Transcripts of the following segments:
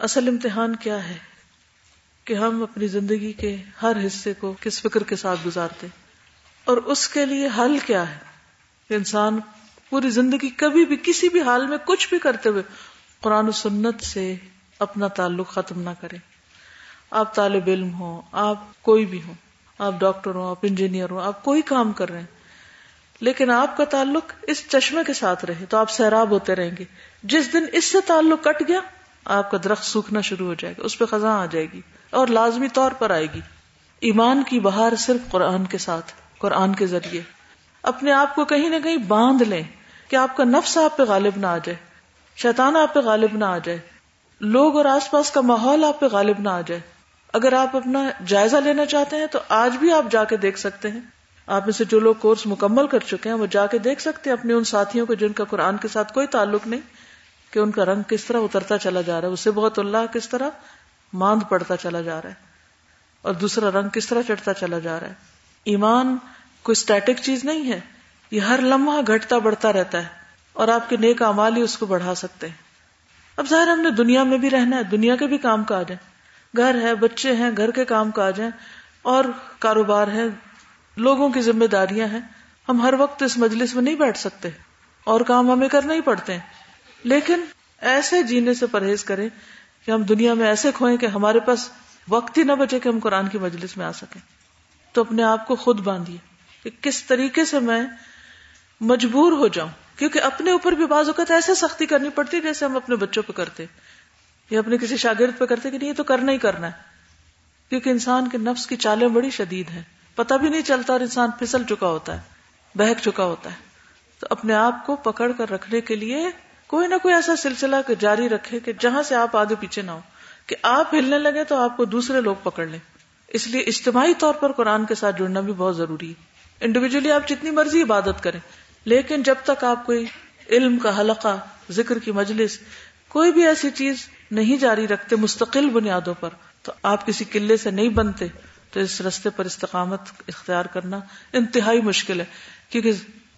اصل امتحان کیا ہے کہ ہم اپنی زندگی کے ہر حصے کو کس فکر کے ساتھ گزارتے اور اس کے لیے حل کیا ہے؟ کہ انسان پوری زندگی کبھی بھی کسی بھی حال میں کچھ بھی کرتے ہوئے قرآن و سنت سے اپنا تعلق ختم نہ کرے۔ آپ طالب علم ہو آپ کوئی بھی ہو آپ ڈاکٹر ہو آپ انجینئر ہو آپ کوئی کام کر رہے ہیں، لیکن آپ کا تعلق اس چشمے کے ساتھ رہے تو آپ سیراب ہوتے رہیں گے۔ جس دن اس سے تعلق کٹ گیا آپ کا درخت سوکھنا شروع ہو جائے گا، اس پہ خزاں آ جائے گی اور لازمی طور پر آئے گی۔ ایمان کی بہار صرف قرآن کے ساتھ، قرآن کے ذریعے۔ اپنے آپ کو کہیں نہ کہیں باندھ لیں کہ آپ کا نفس آپ پہ غالب نہ آ جائے، شیطان آپ پہ غالب نہ آ جائے، لوگ اور آس پاس کا ماحول آپ پہ غالب نہ آ جائے۔ اگر آپ اپنا جائزہ لینا چاہتے ہیں تو آج بھی آپ جا کے دیکھ سکتے ہیں۔ آپ میں سے جو لوگ کورس مکمل کر چکے ہیں، وہ جا کے دیکھ سکتے ہیں، اپنے ان ساتھیوں کو جن کا قرآن کے ساتھ کوئی تعلق نہیں۔ کہ ان کا رنگ کس طرح اترتا چلا جا رہا ہے، اسے بہت اللہ کس طرح ماند پڑتا چلا جا رہا ہے، اور دوسرا رنگ کس طرح چڑھتا چلا جا رہا ہے۔ ایمان کوئی اسٹیٹک چیز نہیں ہے، یہ ہر لمحہ گھٹتا بڑھتا رہتا ہے، اور آپ کے نیک امال ہی اس کو بڑھا سکتے ہیں۔ اب ظاہر ہم نے دنیا میں بھی رہنا ہے، دنیا کے بھی کام کاج ہیں۔ گھر ہے، بچے ہیں، گھر کے کام کاج ہیں، اور کاروبار ہے، لوگوں کی ذمہ داریاں ہیں۔ ہم ہر وقت اس مجلس میں نہیں بیٹھ سکتے، اور کام ہمیں کرنا ہی پڑتے ہیں۔ لیکن ایسے جینے سے پرہیز کریں کہ ہم دنیا میں ایسے کھوئیں کہ ہمارے پاس وقت ہی نہ بچے کہ ہم قرآن کی مجلس میں آ سکیں۔ تو اپنے آپ کو خود باندھیے کہ کس طریقے سے میں مجبور ہو جاؤں۔ کیونکہ اپنے اوپر بھی بعض اوقات ایسے سختی کرنی پڑتی ہے جیسے ہم اپنے بچوں پہ کرتے یا اپنے کسی شاگرد پہ کرتے کہ نہیں، یہ تو کرنا ہی کرنا ہے۔ کیونکہ انسان کے نفس کی چالیں بڑی شدید ہیں۔ پتہ بھی نہیں چلتا اور انسان پھسل چکا ہوتا ہے، بہک چکا ہوتا ہے۔ تو اپنے آپ کو پکڑ کر رکھنے کے لیے کوئی نہ کوئی ایسا سلسلہ جاری رکھے کہ جہاں سے آپ آگے پیچھے نہ ہو کہ آپ ہلنے لگے تو آپ کو دوسرے لوگ پکڑ لیں۔ اس لیے اجتماعی طور پر قرآن کے ساتھ جڑنا بھی بہت ضروری ہے۔ انڈیویجلی آپ جتنی مرضی عبادت کریں، لیکن جب تک آپ کوئی علم کا حلقہ، ذکر کی مجلس، کوئی بھی ایسی چیز نہیں جاری رکھتے مستقل بنیادوں پر، تو آپ کسی قلعے سے نہیں بنتے۔ تو اس رستے پر استقامت اختیار کرنا انتہائی مشکل ہے، کیونکہ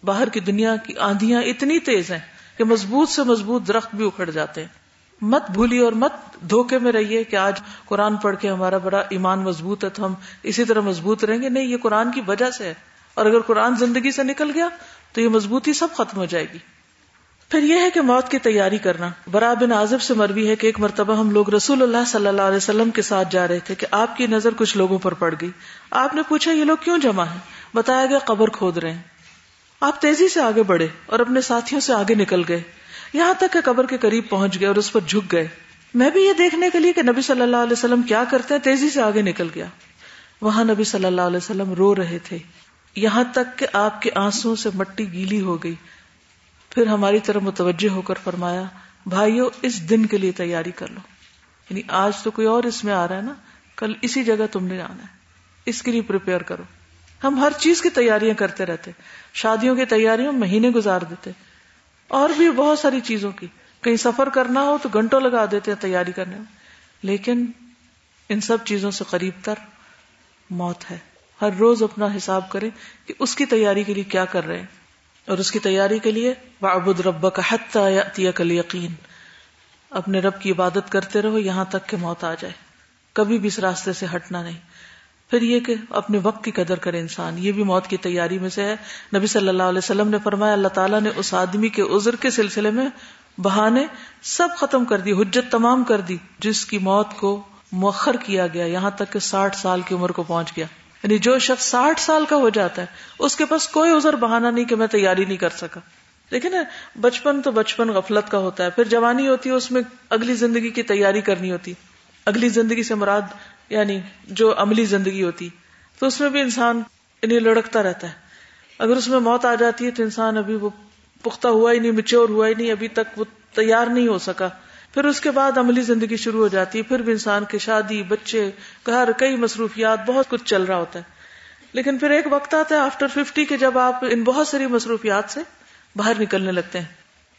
باہر کی دنیا کی آندیاں اتنی تیز ہیں۔ کہ مضبوط سے مضبوط درخت بھی اکھڑ جاتے ہیں۔ مت بھولی اور مت دھوکے میں رہیے کہ آج قرآن پڑھ کے ہمارا بڑا ایمان مضبوط ہے تو ہم اسی طرح مضبوط رہیں گے۔ نہیں، یہ قرآن کی وجہ سے ہے۔ اور اگر قرآن زندگی سے نکل گیا تو یہ مضبوطی سب ختم ہو جائے گی۔ پھر یہ ہے کہ موت کی تیاری کرنا۔ برا بن عازب سے مروی ہے کہ ایک مرتبہ ہم لوگ رسول اللہ صلی اللہ علیہ وسلم کے ساتھ جا رہے تھے کہ آپ کی نظر کچھ لوگوں پر پڑ گئی۔ آپ نے پوچھا، یہ لوگ کیوں جمع ہیں؟ بتایا گیا قبر کھود رہے ہیں۔ آپ تیزی سے آگے بڑھے اور اپنے ساتھیوں سے آگے نکل گئے۔ یہاں تک کہ قبر کے قریب پہنچ گئے اور اس پر جھک گئے۔ میں بھی یہ دیکھنے کے لیے کہ نبی صلی اللہ علیہ وسلم کیا کرتے ہیں، تیزی سے آگے نکل گیا۔ وہاں نبی صلی اللہ علیہ وسلم رو رہے تھے۔ یہاں تک کہ آپ کے آنسو سے مٹی گیلی ہو گئی۔ پھر ہماری طرف متوجہ ہو کر فرمایا، بھائیو، اس دن کے لیے تیاری کر لو۔ یعنی آج تو کوئی اور اس میں آ رہا ہے نا، کل اسی جگہ تم نے جانا ہے۔ اس کے لیے پریپیئر کرو۔ ہم ہر چیز کی تیاریاں کرتے رہتے، شادیوں کی تیاریوں مہینے گزار دیتے، اور بھی بہت ساری چیزوں کی۔ کہیں سفر کرنا ہو تو گھنٹوں لگا دیتے ہیں تیاری کرنے میں۔ لیکن ان سب چیزوں سے قریب تر موت ہے۔ ہر روز اپنا حساب کریں کہ اس کی تیاری کے لیے کیا کر رہے ہیں۔ اور اس کی تیاری کے لیے وعبد رب کا حت کل یقین اپنے رب کی عبادت کرتے رہو یہاں تک کہ موت آ جائے۔ کبھی بھی اس راستے سے ہٹنا نہیں۔ پھر یہ کہ اپنے وقت کی قدر کرے انسان۔ یہ بھی موت کی تیاری میں سے ہے۔ نبی صلی اللہ علیہ وسلم نے فرمایا، اللہ تعالیٰ نے اس آدمی کے عذر کے سلسلے میں بہانے سب ختم کر دی، حجت تمام کر دی، جس کی موت کو مؤخر کیا گیا، یہاں تک کہ ساٹھ سال کی عمر کو پہنچ گیا۔ یعنی جو شخص ساٹھ سال کا ہو جاتا ہے، اس کے پاس کوئی ازر بہانا نہیں کہ میں تیاری نہیں کر سکا۔ دیکھیں نا، بچپن تو بچپن غفلت کا ہوتا ہے۔ پھر جوانی ہوتی ہے، اس میں اگلی زندگی کی تیاری کرنی ہوتی۔ اگلی زندگی سے مراد یعنی جو عملی زندگی ہوتی، تو اس میں بھی انسان انہیں لڑکتا رہتا ہے۔ اگر اس میں موت آ جاتی ہے تو انسان ابھی وہ پختہ ہوا ہی نہیں میچور ہوا ہی نہیں، ابھی تک وہ تیار نہیں ہو سکا۔ پھر اس کے بعد عملی زندگی شروع ہو جاتی ہے، پھر بھی انسان کی شادی، بچے، گھر، کئی مصروفیات، بہت کچھ چل رہا ہوتا ہے۔ لیکن پھر ایک وقت آتا ہے آفٹر ففٹی کے جب آپ ان بہت ساری مصروفیات سے باہر نکلنے لگتے ہیں۔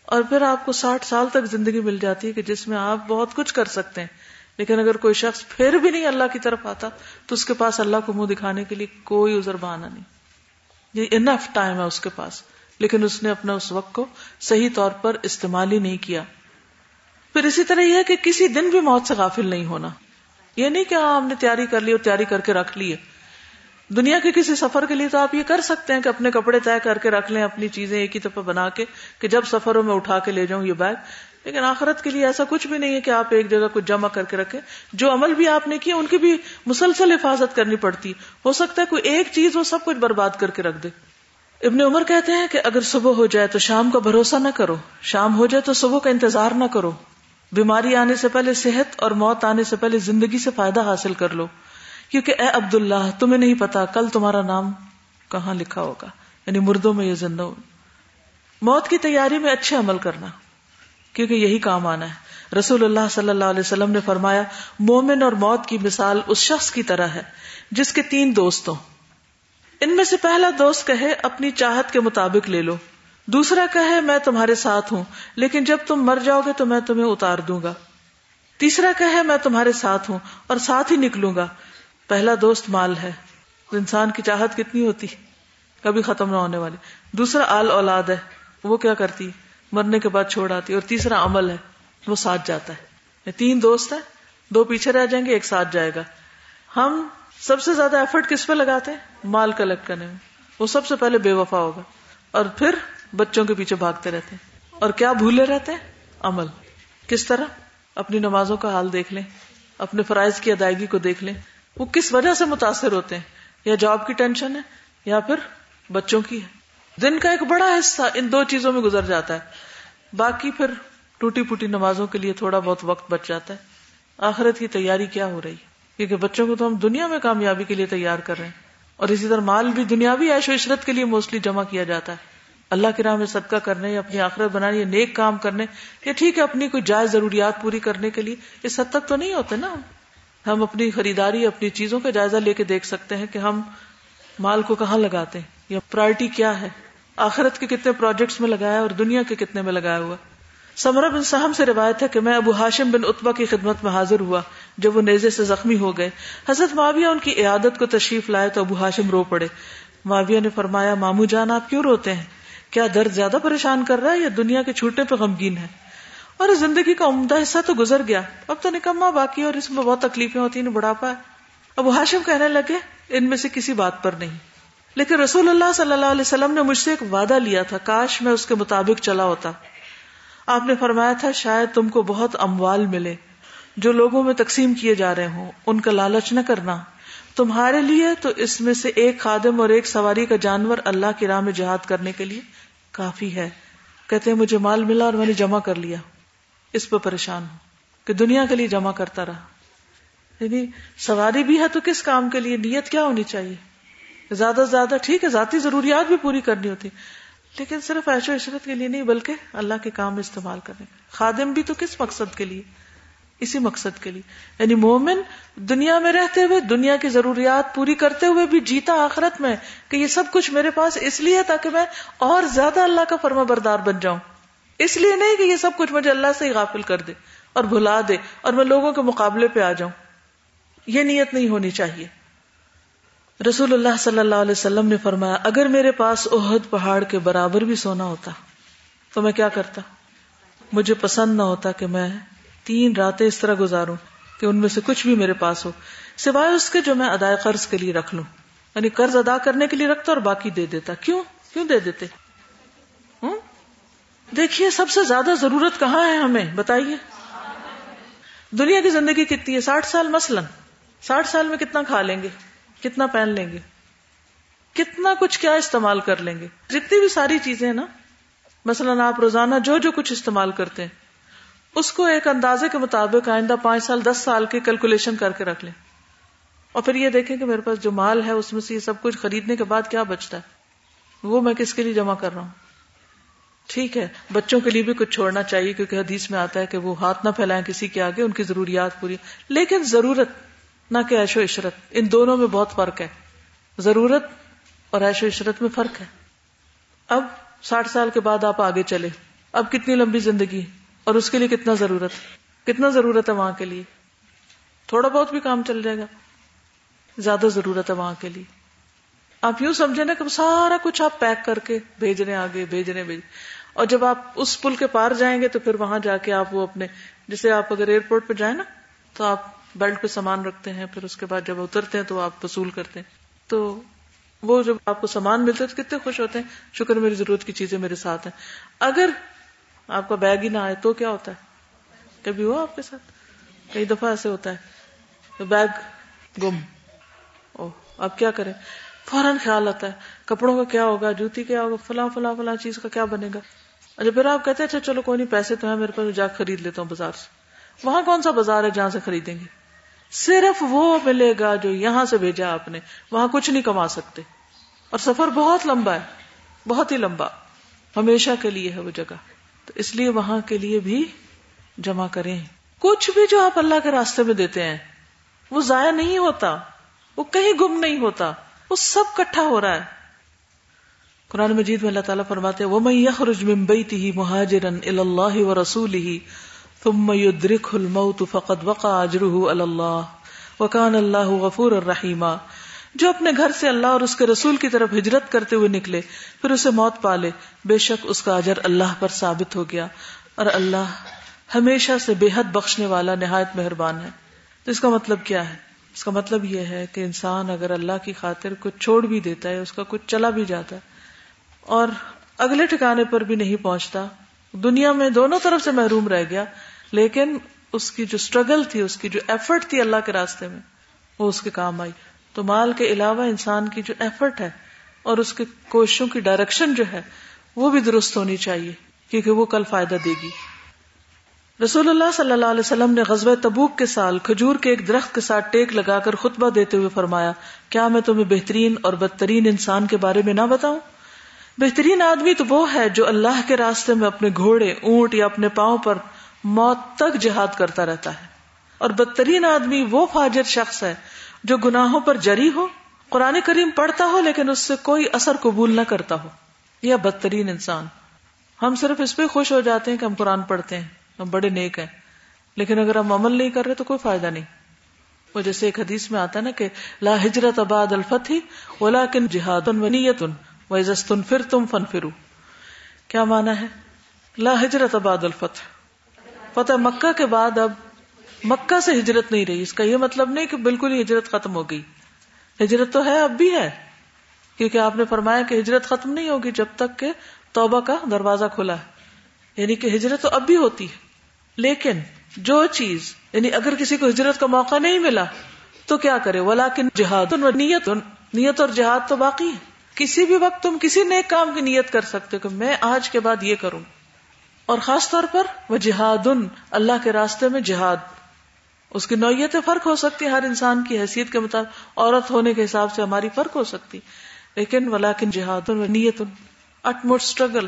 اور پھر آپ کو ساٹھ سال تک زندگی مل جاتی ہے کہ جس میں آپ بہت کچھ کر سکتے ہیں۔ لیکن اگر کوئی شخص پھر بھی نہیں اللہ کی طرف آتا، تو اس کے پاس اللہ کو منہ دکھانے کے لیے کوئی ازر بہانا نہیں۔ یہ انف ٹائم ہے اس کے پاس۔ لیکن اس نے اپنا اس وقت کو صحیح طور پر استعمال ہی نہیں کیا۔ پھر اسی طرح یہ ہے کہ کسی دن بھی موت سے غافل نہیں ہونا۔ یہ نہیں کہ ہاں ہم نے تیاری کر لی اور تیاری کر کے رکھ لی ہے۔ دنیا کے کسی سفر کے لیے تو آپ یہ کر سکتے ہیں کہ اپنے کپڑے طے کر کے رکھ لیں، اپنی چیزیں ایک ہی دفعہ بنا کے کہ جب سفروں میں اٹھا کے لے جاؤں یہ بیگ۔ لیکن آخرت کے لیے ایسا کچھ بھی نہیں ہے کہ آپ ایک جگہ کچھ جمع کر کے رکھیں۔ جو عمل بھی آپ نے کیا، ان کی بھی مسلسل حفاظت کرنی پڑتی۔ ہو سکتا ہے کوئی ایک چیز وہ سب کچھ برباد کر کے رکھ دے۔ ابن عمر کہتے ہیں کہ اگر صبح ہو جائے تو شام کا بھروسہ نہ کرو۔ شام ہو جائے تو صبح کا انتظار نہ کرو۔ بیماری آنے سے پہلے صحت اور موت آنے سے پہلے زندگی سے فائدہ حاصل کر لو۔ کیونکہ اے عبد اللہ تمہیں نہیں پتا کل تمہارا نام کہاں لکھا ہوگا۔ یعنی مردوں میں یہ زندہ ہو موت کی تیاری میں اچھے عمل کرنا۔ کیونکہ یہی کام آنا ہے۔ رسول اللہ صلی اللہ علیہ وسلم نے فرمایا، مومن اور موت کی مثال اس شخص کی طرح ہے، جس کے تین دوست ہوں۔ ان میں سے پہلا دوست کہے، اپنی چاہت کے مطابق لے لو۔ دوسرا کہے، میں تمہارے ساتھ ہوں، لیکن جب تم مر جاؤ گے تو میں تمہیں اتار دوں گا۔ تیسرا کہے، میں تمہارے ساتھ ہوں اور ساتھ ہی نکلوں گا۔ پہلا دوست مال ہے، انسان کی چاہت کتنی ہوتی؟ کبھی ختم نہ ہونے والی۔ دوسرا آل اولاد ہے، وہ کیا کرتی؟ مرنے کے بعد چھوڑ آتی ہے اور تیسرا عمل ہے، وہ ساتھ جاتا ہے۔ یعنی تین دوست ہیں، دو پیچھے رہ جائیں گے، ایک ساتھ جائے گا۔ ہم سب سے زیادہ ایفرٹ کس پہ لگاتے ہیں؟ مال کلیکٹ کرنے میں۔ وہ سب سے پہلے بے وفا ہوگا۔ اور پھر بچوں کے پیچھے بھاگتے رہتے ہیں۔ اور کیا بھولے رہتے ہیں؟ عمل۔ کس طرح؟ اپنی نمازوں کا حال دیکھ لیں، اپنے فرائض کی ادائیگی کو دیکھ لیں۔ وہ کس وجہ سے متاثر ہوتے ہیں؟ یا جاب کی ٹینشن ہے یا پھر بچوں کی ہے؟ دن کا ایک بڑا حصہ ان دو چیزوں میں گزر جاتا ہے۔ باقی پھر ٹوٹی پوٹی نمازوں کے لیے تھوڑا بہت وقت بچ جاتا ہے۔ آخرت کی تیاری کیا ہو رہی؟ ہے کیونکہ بچوں کو تو ہم دنیا میں کامیابی کے لیے تیار کر رہے ہیں۔ اور اسی طرح مال بھی دنیاوی عیش و عشرت کے لیے موسٹلی جمع کیا جاتا ہے۔ اللہ کی راہ میں صدقہ کرنے یا اپنی آخرت بنانے یا نیک کام کرنے یا ٹھیک ہے اپنی کوئی جائز ضروریات پوری کرنے کے لیے اس حد تک تو نہیں ہوتے نا۔ ہم اپنی خریداری، اپنی چیزوں کا جائزہ لے کے دیکھ سکتے ہیں کہ ہم مال کو کہاں لگاتے ہیں۔ یا پرائرٹی کیا ہے؟ آخرت کے کتنے پروجیکٹس میں لگایا اور دنیا کے کتنے میں لگایا ہوا؟ سمرہ بن سہم سے روایت ہے کہ میں ابو ہاشم بن اتبا کی خدمت میں حاضر ہوا جب وہ نیزے سے زخمی ہو گئے۔ حضرت معاویہ ان کی عیادت کو تشریف لائے تو ابو ہاشم رو پڑے۔ معاویہ نے فرمایا، مامو جان، آپ کیوں روتے ہیں؟ کیا درد زیادہ پریشان کر رہا ہے یا دنیا کے چھوٹے پہ غمگین ہے؟ اور زندگی کا عمدہ حصہ تو گزر گیا۔ اب تو نکما باقی اور اس میں بہت تکلیفیں ہوتی ہیں بڑھاپا ہے۔ ہاشم کہنے لگے، ان میں سے کسی بات پر نہیں۔ لیکن رسول اللہ صلی اللہ علیہ وسلم نے مجھ سے ایک وعدہ لیا تھا، کاش میں اس کے مطابق چلا ہوتا۔ آپ نے فرمایا تھا، شاید تم کو بہت اموال ملے۔ جو لوگوں میں تقسیم کیے جا رہے ہوں، ان کا لالچ نہ کرنا۔ تمہارے لیے تو اس میں سے ایک خادم اور ایک سواری کا جانور اللہ کی راہ میں جہاد کرنے کے لیے کافی ہے۔ کہتے ہیں، مجھے مال ملا اور میں نے جمع کر لیا۔ اس پہ پریشان ہوں کہ دنیا کے لیے جمع کرتا رہا۔ یعنی سواری بھی ہے تو کس کام کے لیے؟ نیت کیا ہونی چاہیے؟ زیادہ سے زیادہ ٹھیک ہے، ذاتی ضروریات بھی پوری کرنی ہوتی۔ لیکن صرف ایش و عشرت کے لیے نہیں، بلکہ اللہ کے کام استعمال کرنے۔ خادم بھی تو کس مقصد کے لیے؟ اسی مقصد کے لیے۔ یعنی مومن دنیا میں رہتے ہوئے، دنیا کی ضروریات پوری کرتے ہوئے بھی جیتا آخرت میں کہ یہ سب کچھ میرے پاس اس لیے تاکہ میں اور زیادہ اللہ کا فرما بردار بن جاؤں۔ اس لیے نہیں کہ یہ سب کچھ مجھے اللہ سے ہی غافل کر دے اور بھلا دے اور میں لوگوں کے مقابلے پہ آ جاؤں۔ یہ نیت نہیں ہونی چاہیے۔ رسول اللہ صلی اللہ علیہ وسلم نے فرمایا، اگر میرے پاس اہد پہاڑ کے برابر بھی سونا ہوتا، تو میں کیا کرتا؟ مجھے پسند نہ ہوتا کہ میں تین راتیں اس طرح گزاروں کہ ان میں سے کچھ بھی میرے پاس ہو، سوائے اس کے جو میں ادائے قرض کے لیے رکھ لوں۔ یعنی قرض ادا کرنے کے لیے رکھتا اور باقی دے دیتا۔ کیوں؟ کیوں دے دیتے؟ دیکھیے، سب سے زیادہ ضرورت کہاں ہے ہمیں؟ بتائیے۔ دنیا کی زندگی کتنی ہے؟ ساٹھ سال مثلا۔ ساٹھ سال میں کتنا کھا لیں گے؟ کتنا پہن لیں گے؟ کتنا کچھ کیا استعمال کر لیں گے؟ جتنی بھی ساری چیزیں نا، مثلاً آپ روزانہ جو جو کچھ استعمال کرتے ہیں، اس کو ایک اندازے کے مطابق آئندہ پانچ سال، دس سال کی کیلکولیشن کر کے رکھ لیں۔ اور پھر یہ دیکھیں کہ میرے پاس جو مال ہے، اس میں سے یہ سب کچھ خریدنے کے بعد کیا بچتا ہے؟ وہ میں کس کے لیے جمع کر رہا ہوں؟ ٹھیک ہے، بچوں کے لیے بھی کچھ چھوڑنا چاہیے، کیونکہ حدیث میں آتا ہے کہ وہ ہاتھ نہ پھیلائیں کسی کے آگے، ان کی ضروریات پوری۔ لیکن ضرورت نہ کہ ایش و عشرت، ان دونوں میں بہت فرق ہے۔ ضرورت اور ایش و عشرت میں فرق ہے۔ اب ساٹھ سال کے بعد آپ آگے چلے۔ اب کتنی لمبی زندگی اور اس کے لیے کتنا ضرورت کتنا ضرورت ہے وہاں کے لیے۔ تھوڑا بہت بھی کام چل جائے گا۔ زیادہ ضرورت ہے وہاں کے لیے۔ آپ یوں سمجھے نا کہ سارا کچھ آپ پیک کر کے بھیج رہے آگے بھیج رہے بھیج اور جب آپ اس پل کے پار جائیں گے تو پھر وہاں جا کے آپ وہ اپنے، جیسے آپ اگر ایئرپورٹ پہ جائیں نا، تو آپ بیلٹ پہ سامان رکھتے ہیں، پھر اس کے بعد جب اترتے ہیں تو آپ وصول کرتے ہیں۔ تو وہ جب آپ کو سامان ملتا ہے تو کتنے خوش ہوتے ہیں، شکر، میری ضرورت کی چیزیں میرے ساتھ ہیں۔ اگر آپ کا بیگ ہی نہ آئے تو کیا ہوتا ہے؟ کبھی ہوا آپ کے ساتھ؟ کئی دفعہ ایسے ہوتا ہے۔ بیگ گم۔ او اب کیا کریں؟ فوراً خیال آتا ہے۔ کپڑوں کا کیا ہوگا؟ جوتی کیا ہوگا؟ فلاں فلاں فلاں چیز کا کیا بنے گا؟ اچھا پھر آپ کہتے ہیں اچھا چلو، کوئی نہیں، پیسے تو ہے میرے پاس، جا خرید لیتا ہوں بازار سے۔ وہاں کون سا بازار ہے جہاں سے خریدیں گے؟ صرف وہ ملے گا جو یہاں سے بھیجا آپ نے، وہاں کچھ نہیں کما سکتے۔ اور سفر بہت لمبا ہے، بہت ہی لمبا۔ ہمیشہ کے لیے ہے وہ جگہ۔ تو اس لیے وہاں کے لیے بھی جمع کریں۔ کچھ بھی جو آپ اللہ کے راستے میں دیتے ہیں، وہ ضائع نہیں ہوتا، وہ کہیں گم نہیں ہوتا، وہ سب کٹھا ہو رہا ہے۔ قرآن مجید میں اللہ تعالیٰ فرماتے وہ میں یخرج من بیتی مہاجرن اللہ و رسول ہی ثم يدرك الموت فقد وقع اجره على الله وكان الله غفور الرحیم جو اپنے گھر سے اللہ اور اس کے رسول کی طرف ہجرت کرتے ہوئے نکلے، پھر اسے موت پالے، بے شک اس کا اجر اللہ پر ثابت ہو گیا۔ اور اللہ ہمیشہ سے بے حد بخشنے والا نہایت مہربان ہے۔ تو اس کا مطلب کیا ہے؟ اس کا مطلب یہ ہے کہ انسان اگر اللہ کی خاطر کچھ چھوڑ بھی دیتا ہے، اس کا کچھ چلا بھی جاتا ہے۔ اور اگلے ٹھکانے پر بھی نہیں پہنچتا۔ دنیا میں دونوں طرف سے محروم رہ گیا۔ لیکن اس کی جو اسٹرگل تھی، اس کی جو ایفرٹ تھی اللہ کے راستے میں، وہ اس کے کام آئی۔ تو مال کے علاوہ انسان کی جو ایفرٹ ہے اور اس کے کوششوں کی ڈائریکشن جو ہے، وہ بھی درست ہونی چاہیے، کیونکہ وہ کل فائدہ دے گی۔ رسول اللہ صلی اللہ علیہ وسلم نے غزب تبوک کے سال کھجور کے ایک درخت کے ساتھ ٹیک لگا کر خطبہ دیتے ہوئے فرمایا، کیا میں تمہیں بہترین اور بدترین انسان کے بارے میں نہ بتاؤں؟ بہترین آدمی تو وہ ہے جو اللہ کے راستے میں اپنے گھوڑے، اونٹ یا اپنے پاؤں پر موت تک جہاد کرتا رہتا ہے۔ اور بدترین آدمی وہ فاجر شخص ہے جو گناہوں پر جری ہو، قرآن کریم پڑھتا ہو لیکن اس سے کوئی اثر قبول نہ کرتا ہو۔ یا بدترین انسان۔ ہم صرف اس پہ خوش ہو جاتے ہیں کہ ہم قرآن پڑھتے ہیں۔ ہم بڑے نیک ہیں۔ لیکن اگر ہم عمل نہیں کر رہے تو کوئی فائدہ نہیں۔ وہ جیسے ایک حدیث میں آتا ہے نا کہ لا ہجرت اباد الفتح ولا کن جہاد وزستن پھر تم فن فرو کیا مانا ہے؟ لا ہجرت اباد الفتح۔ فتح مکہ کے بعد اب مکہ سے ہجرت نہیں رہی۔ اس کا یہ مطلب نہیں کہ بالکل ہی ہجرت ختم ہو گئی۔ ہجرت تو ہے، اب بھی ہے۔ کیونکہ آپ نے فرمایا کہ ہجرت ختم نہیں ہوگی جب تک کہ توبہ کا دروازہ کھلا ہے۔ یعنی کہ ہجرت تو اب بھی ہوتی ہے۔ لیکن جو چیز یعنی اگر کسی کو ہجرت کا موقع نہیں ملا، تو کیا کرے؟ ولا کن جہاد نیت نیت اور جہاد تو باقی ہے۔ کسی بھی وقت تم کسی نیک کام کی نیت کر سکتے کہ میں آج کے بعد یہ کروں۔ اور خاص طور پر وہ جہاد اللہ کے راستے میں جہاد۔ اس کی نوعیت فرق ہو سکتی ہر انسان کی حیثیت کے مطابق، عورت ہونے کے حساب سے ہماری فرق ہو سکتی۔ لیکن ولاکن جہاد نیت اٹموٹ اسٹرگل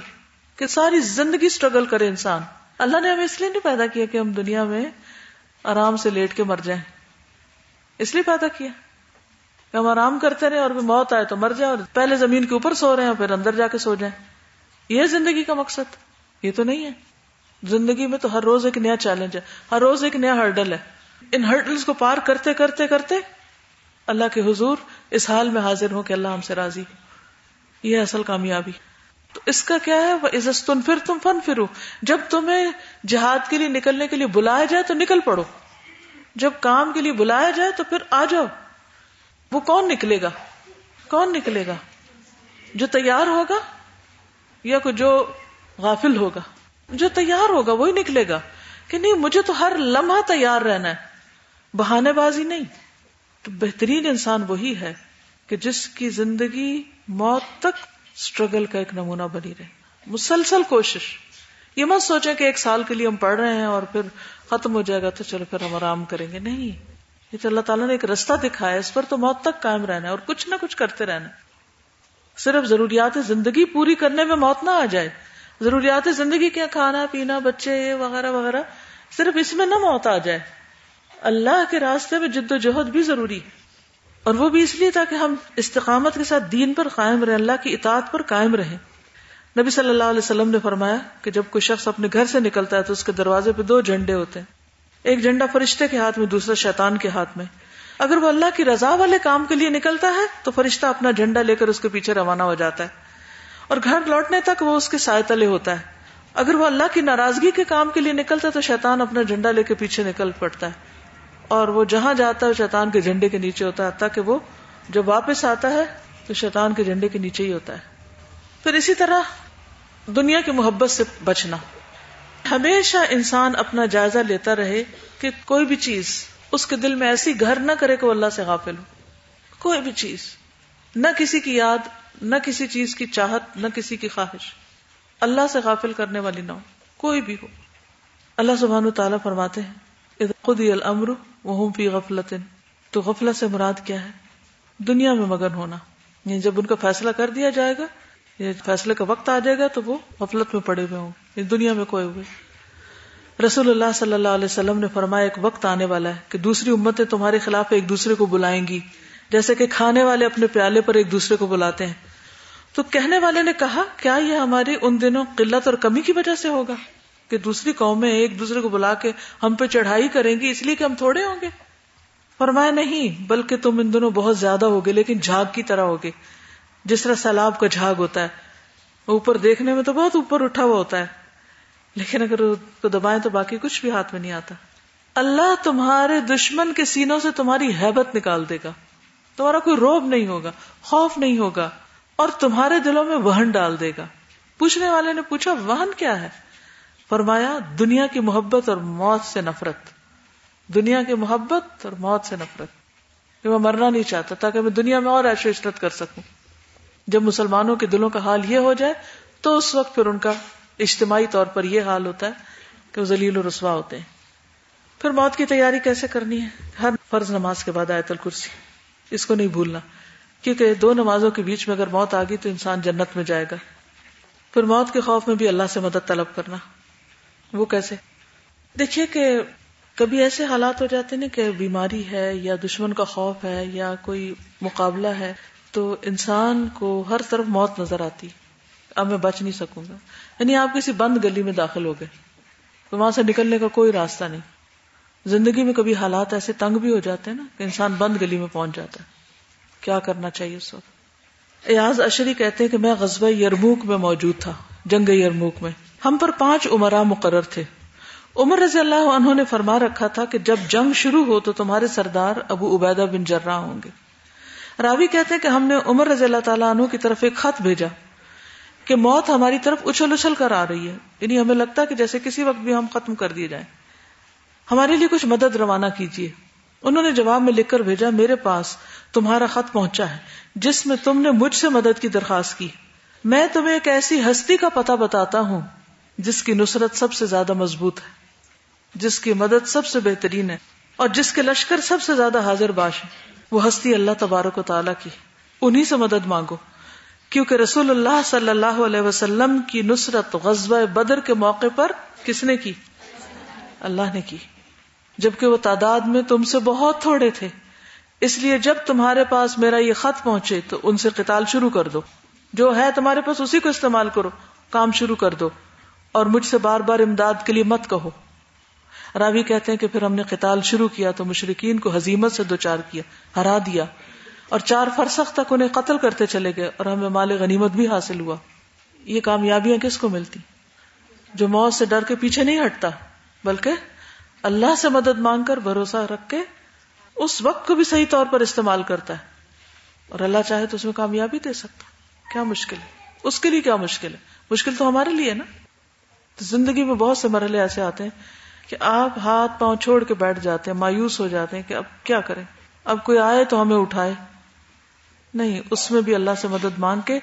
کہ ساری زندگی اسٹرگل کرے انسان۔ اللہ نے ہمیں اس لیے نہیں پیدا کیا کہ ہم دنیا میں آرام سے لیٹ کے مر جائیں۔ اس لیے پیدا کیا۔ کہ ہم آرام کرتے رہے اور موت آئے تو مر جائے اور پہلے زمین کے اوپر سو رہے ہیں پھر اندر جا کے سو جائیں۔ یہ زندگی کا مقصد۔ یہ تو نہیں ہے۔ زندگی میں تو ہر روز ایک نیا چیلنج ہے۔ ہر روز ایک نیا ہرڈل ہے۔ ان ہرڈلس کو پار کرتے کرتے کرتے اللہ کے حضور اس حال میں حاضر ہو کہ اللہ ہم سے راضی یہ اصل کامیابی۔ تو اس کا کیا ہے؟ وہ عزت پھر تم فن فرو جب تمہیں جہاد کے لیے نکلنے کے لیے بلایا جائے تو نکل پڑو۔ جب کام کے لیے بلایا جائے تو پھر آ جاؤ۔ وہ کون نکلے گا؟ کون نکلے گا؟ جو تیار ہوگا یا کوئی جو غافل ہوگا۔ جو تیار ہوگا وہی نکلے گا کہ نہیں، مجھے تو ہر لمحہ تیار رہنا ہے۔ بہانے بازی نہیں۔ تو بہترین انسان وہی ہے کہ جس کی زندگی موت تک اسٹرگل کا ایک نمونہ بنی رہے۔ مسلسل کوشش۔ یہ مت سوچے کہ ایک سال کے لیے ہم پڑھ رہے ہیں اور پھر ختم ہو جائے گا تو چلو پھر ہم آرام کریں گے۔ نہیں۔ یہ تو اللہ تعالیٰ نے ایک رستہ دکھایا اس پر تو موت تک قائم رہنا ہے اور کچھ نہ کچھ کرتے رہنا صرف ضروریات زندگی پوری کرنے میں موت نہ آ جائے۔ ضروریات زندگی کیا، کھانا، پینا، بچے، یہ وغیرہ وغیرہ۔ صرف اس میں نہ موت آ جائے۔ اللہ کے راستے میں جد و جہد بھی ضروری ہے۔ اور وہ بھی اس لیے تاکہ ہم استقامت کے ساتھ دین پر قائم رہیں، اللہ کی اطاعت پر قائم رہیں۔ نبی صلی اللہ علیہ وسلم نے فرمایا کہ جب کوئی شخص اپنے گھر سے نکلتا ہے تو اس کے دروازے پہ دو جھنڈے ہوتے ہیں۔ ایک جھنڈا فرشتے کے ہاتھ میں، دوسرا شیطان کے ہاتھ میں۔ اگر وہ اللہ کی رضا والے کام کے لیے نکلتا ہے تو فرشتہ اپنا جھنڈا لے کر اس کے پیچھے روانہ ہو جاتا ہے۔ اور گھر لوٹنے تک وہ اس کے سائے تلے ہوتا ہے۔ اگر وہ اللہ کی ناراضگی کے کام کے لیے نکلتا تو شیطان اپنا جھنڈا لے کے پیچھے نکل پڑتا ہے۔ اور وہ جہاں جاتا ہے شیطان کے جھنڈے کے نیچے ہوتا ہے تاکہ وہ جب واپس آتا ہے تو شیطان کے جھنڈے کے نیچے ہی ہوتا ہے۔ پھر اسی طرح دنیا کی محبت سے بچنا۔ ہمیشہ انسان اپنا جائزہ لیتا رہے کہ کوئی بھی چیز اس کے دل میں ایسی گھر نہ کرے کہ وہ اللہ سے غافل ہو۔ کوئی بھی چیز، نہ کسی کی یاد نہ کسی چیز کی چاہت، نہ کسی کی خواہش۔ اللہ سے غافل کرنے والی نہ ہو، کوئی بھی ہو۔ اللہ سبحانہ تعالیٰ فرماتے ہیں خود الامر وہ پی غفلت تو غفلت سے مراد کیا ہے؟ دنیا میں مگن ہونا۔ یعنی جب ان کا فیصلہ کر دیا جائے گا، یا فیصلے کا وقت آ جائے گا، تو وہ غفلت میں پڑے ہوئے ہوں۔ یعنی دنیا میں کوئی ہوئے۔ رسول اللہ صلی اللہ علیہ وسلم نے فرمایا، ایک وقت آنے والا ہے کہ دوسری امتیں تمہارے خلاف ایک دوسرے کو بلائیں گی۔ جیسے کہ کھانے والے اپنے پیالے پر ایک دوسرے کو بلاتے ہیں۔ تو کہنے والے نے کہا، کیا یہ ہماری ان دنوں قلت اور کمی کی وجہ سے ہوگا کہ دوسری قومیں ایک دوسرے کو بلا کے ہم پہ چڑھائی کریں گی اس لیے کہ ہم تھوڑے ہوں گے؟ فرمایا، نہیں، بلکہ تم ان دنوں بہت زیادہ ہوگے، لیکن جھاگ کی طرح ہوگے۔ جس طرح سیلاب کا جھاگ ہوتا ہے۔ اوپر دیکھنے میں تو بہت اوپر اٹھا ہوا ہوتا ہے۔ لیکن اگر کو دبائیں تو باقی کچھ بھی ہاتھ میں نہیں آتا۔ اللہ تمہارے دشمن کے سینوں سے تمہاری حیبت نکال دے گا۔ تمہارا کوئی روب نہیں ہوگا، خوف نہیں ہوگا، اور تمہارے دلوں میں وہن ڈال دے گا۔ پوچھنے والے نے پوچھا، وہن کیا ہے؟ فرمایا، دنیا کی محبت اور موت سے نفرت۔ دنیا کی محبت اور موت سے نفرت۔ کہ میں مرنا نہیں چاہتا، تاکہ میں دنیا میں اور ایشو عشرت کر سکوں۔ جب مسلمانوں کے دلوں کا حال یہ ہو جائے، تو اس وقت پھر ان کا اجتماعی طور پر یہ حال ہوتا ہے کہ وہ ذلیل و رسوا ہوتے ہیں۔ پھر موت کی تیاری کیسے کرنی ہے؟ ہر فرض نماز کے بعد آیت الکرسی۔ اس کو نہیں بھولنا۔ کیونکہ دو نمازوں کے بیچ میں اگر موت آ گئی تو انسان جنت میں جائے گا۔ پھر موت کے خوف میں بھی اللہ سے مدد طلب کرنا۔ وہ کیسے؟ دیکھیے کہ کبھی ایسے حالات ہو جاتے ہیں کہ بیماری ہے یا دشمن کا خوف ہے یا کوئی مقابلہ ہے تو انسان کو ہر طرف موت نظر آتی۔ اب میں بچ نہیں سکوں گا۔ یعنی آپ کسی بند گلی میں داخل ہو گئے۔ تو وہاں سے نکلنے کا کوئی راستہ نہیں۔ زندگی میں کبھی حالات ایسے تنگ بھی ہو جاتے ہیں نا کہ انسان بند گلی میں پہنچ جاتا ہے۔ کیا کرنا چاہیے اس وقت؟ ایاز اشری کہتے ہیں کہ میں غزبہ یرموک میں موجود تھا، جنگ یرموک میں۔ ہم پر پانچ عمرہ مقرر تھے۔ عمر رضی اللہ عنہ نے فرما رکھا تھا کہ جب جنگ شروع ہو تو تمہارے سردار ابو عبیدہ بن جرہ ہوں گے۔ راوی کہتے ہیں کہ ہم نے عمر رضی اللہ تعالیٰ عنہ کی طرف ایک خط بھیجا کہ موت ہماری طرف اچھل اچھل کر آ رہی ہے۔ یعنی ہمیں لگتا ہے کہ جیسے کسی وقت بھی ہم ختم کر دیے جائیں۔ ہمارے لیے کچھ مدد روانہ کیجیے۔ انہوں نے جواب میں لکھ کر بھیجا، میرے پاس تمہارا خط پہنچا ہے، جس میں تم نے مجھ سے مدد کی درخواست کی۔ میں تمہیں ایک ایسی ہستی کا پتہ بتاتا ہوں، جس کی نصرت سب سے زیادہ مضبوط ہے، جس کی مدد سب سے بہترین ہے، اور جس کے لشکر سب سے زیادہ حاضر باش ہے وہ ہستی اللہ تبارک و تعالیٰ کی انہی سے مدد مانگو، کیونکہ رسول اللہ صلی اللہ علیہ وسلم کی نصرت غزوہ بدر کے موقع پر کس نے کی؟ اللہ نے کی۔ جبکہ وہ تعداد میں تم سے بہت تھوڑے تھے۔ اس لیے جب تمہارے پاس میرا یہ خط پہنچے تو ان سے قتال شروع کر دو۔ جو ہے تمہارے پاس اسی کو استعمال کرو۔ کام شروع کر دو۔ اور مجھ سے بار بار امداد کے لیے مت کہو۔ راوی کہتے ہیں کہ پھر ہم نے قتال شروع کیا تو مشرقین کو حزیمت سے دو چار کیا، ہرا دیا۔ اور چار فرسخ تک انہیں قتل کرتے چلے گئے اور ہمیں مال غنیمت بھی حاصل ہوا۔ یہ کامیابیاں کس کو ملتی؟ جو موت سے ڈر کے پیچھے نہیں ہٹتا، بلکہ اللہ سے مدد مانگ کر بھروسہ رکھ کے اس وقت کو بھی صحیح طور پر استعمال کرتا ہے۔ اور اللہ چاہے تو اس میں کامیابی دے سکتا کیا مشکل ہے؟ اس کے لیے کیا مشکل ہے؟ مشکل تو ہمارے لیے نا۔ تو زندگی میں بہت سے مرحلے ایسے آتے ہیں کہ آپ ہاتھ پاؤں چھوڑ کے بیٹھ جاتے ہیں، مایوس ہو جاتے ہیں کہ اب کیا کریں؟ اب کوئی آئے تو ہمیں اٹھائے۔ نہیں، اس میں بھی اللہ سے مدد مانگ کے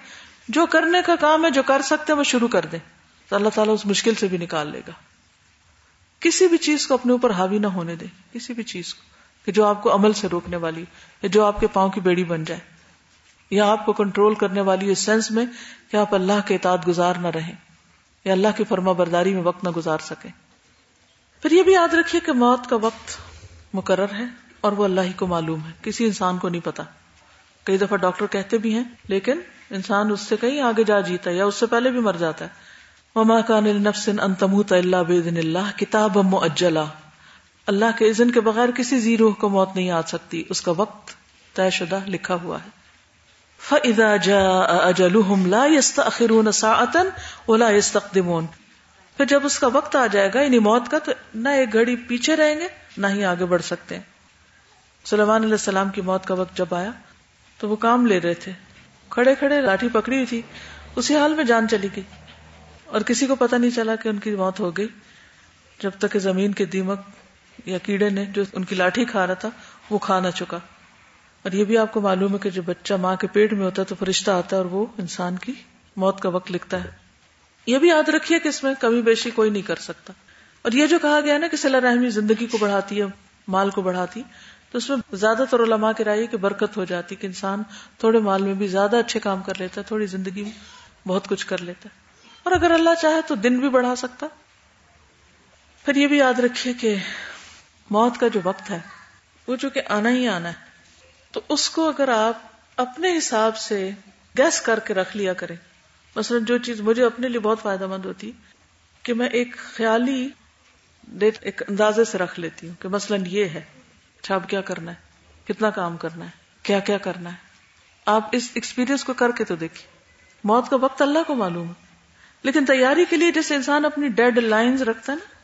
جو کرنے کا کام ہے، جو کر سکتے ہیں، وہ شروع کر دیں۔ تو اللہ تعالیٰ اس مشکل سے بھی نکال لے گا۔ کسی بھی چیز کو اپنے اوپر حاوی نہ ہونے دے، کسی بھی چیز کو، کہ جو آپ کو عمل سے روکنے والی، یا جو آپ کے پاؤں کی بیڑی بن جائے، یا آپ کو کنٹرول کرنے والی اس سینس میں کہ آپ اللہ کے اطاعت گزار نہ رہیں، یا اللہ کی فرما برداری میں وقت نہ گزار سکیں۔ پھر یہ بھی یاد رکھیے کہ موت کا وقت مقرر ہے اور وہ اللہ ہی کو معلوم ہے، کسی انسان کو نہیں پتا۔ کئی دفعہ ڈاکٹر کہتے بھی ہیں، لیکن انسان اس سے کہیں آگے جا جیتا ہے یا اس سے پہلے بھی مر جاتا ہے۔ وما کان لنفس ان تموت الا باذن اللہ کتاب مؤجلا اللہ کے اذن کے بغیر کسی زی روح کو موت نہیں آ سکتی۔ اس کا وقت طے شدہ لکھا ہوا ہے۔ فَإِذَا جَاءَ أَجَلُهُمْ لَا يَسْتَأْخِرُونَ سَاعَةً وَلَا يَسْتَقْدِمُونَ۔ پھر جب اس کا وقت آ جائے گا یعنی موت کا، تو نہ ایک گھڑی پیچھے رہیں گے، نہ ہی آگے بڑھ سکتے ہیں۔ سلیمان علیہ السلام کی موت کا وقت جب آیا، تو وہ کام لے رہے تھے۔ کھڑے کھڑے لاٹھی پکڑی ہوئی تھی۔ اسی حال میں جان چلی گئی۔ اور کسی کو پتا نہیں چلا کہ ان کی موت ہو گئی۔ جب تک کہ زمین کے دیمک یا کیڑے نے جو ان کی لاٹھی کھا رہا تھا، وہ کھا نہ چکا۔ اور یہ بھی آپ کو معلوم ہے کہ جب بچہ ماں کے پیٹ میں ہوتا ہے تو فرشتہ آتا ہے اور وہ انسان کی موت کا وقت لکھتا ہے۔ یہ بھی یاد رکھیے کہ اس میں کمی بیشی کوئی نہیں کر سکتا۔ اور یہ جو کہا گیا نا کہ صلاح رحمی زندگی کو بڑھاتی ہے، مال کو بڑھاتی تو اس میں زیادہ تر علماء کی رائے کہ برکت ہو جاتی کہ انسان تھوڑے مال میں بھی زیادہ اچھے کام کر لیتا ہے، تھوڑی زندگی میں بہت کچھ کر لیتا ہے۔ اور اگر اللہ چاہے تو دن بھی بڑھا سکتا۔ پھر یہ بھی یاد رکھیے کہ موت کا جو وقت ہے، وہ جو کہ آنا ہی آنا ہے، تو اس کو اگر آپ اپنے حساب سے گیس کر کے رکھ لیا کریں۔ مثلا جو چیز مجھے اپنے لیے بہت فائدہ مند ہوتی، کہ میں ایک خیالی ڈیٹ ایک اندازے سے رکھ لیتی ہوں کہ مثلا یہ ہے اچھا اب کیا کرنا ہے؟ کتنا کام کرنا ہے؟ کیا کیا کرنا ہے؟ آپ اس ایکسپیرئنس کو کر کے تو دیکھیے۔ موت کا وقت اللہ کو معلوم ہے۔ لیکن تیاری کے لیے جیسے انسان اپنی ڈیڈ لائنز رکھتا ہے نا،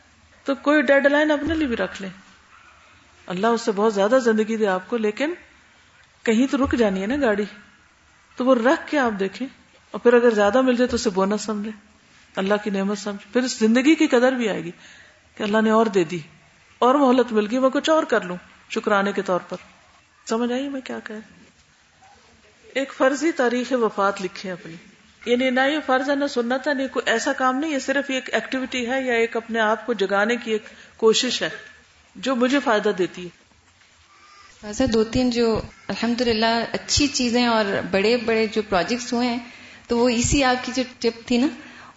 تو کوئی ڈیڈ لائن اپنے لیے بھی رکھ لے۔ اللہ اس سے بہت زیادہ زندگی دے آپ کو، لیکن کہیں تو رک جانی ہے نا گاڑی۔ تو وہ رکھ کے آپ دیکھیں۔ اور پھر اگر زیادہ مل جائے تو اسے بونس سمجھے۔ اللہ کی نعمت سمجھے۔ پھر اس زندگی کی قدر بھی آئے گی کہ اللہ نے اور دے دی۔ اور مہلت مل گئی، میں کچھ اور کر لوں شکرانے کے طور پر۔ سمجھ آئی میں کیا کہ ایک فرضی تاریخ وفات لکھے اپنی۔ یعنی نہ یہ فرض ہے نہ سنت ہے نہیں کوئی ایسا کام نہیں یہ صرف ایک ایکٹیویٹی ہے یا ایک اپنے آپ کو جگانے کی ایک کوشش ہے جو مجھے فائدہ دیتی ہے۔ ویسے دو تین جو الحمد اچھی چیزیں اور بڑے بڑے جو پروجیکٹس ہوئے ہیں تو وہ اسی آپ کی جو ٹپ تھی نا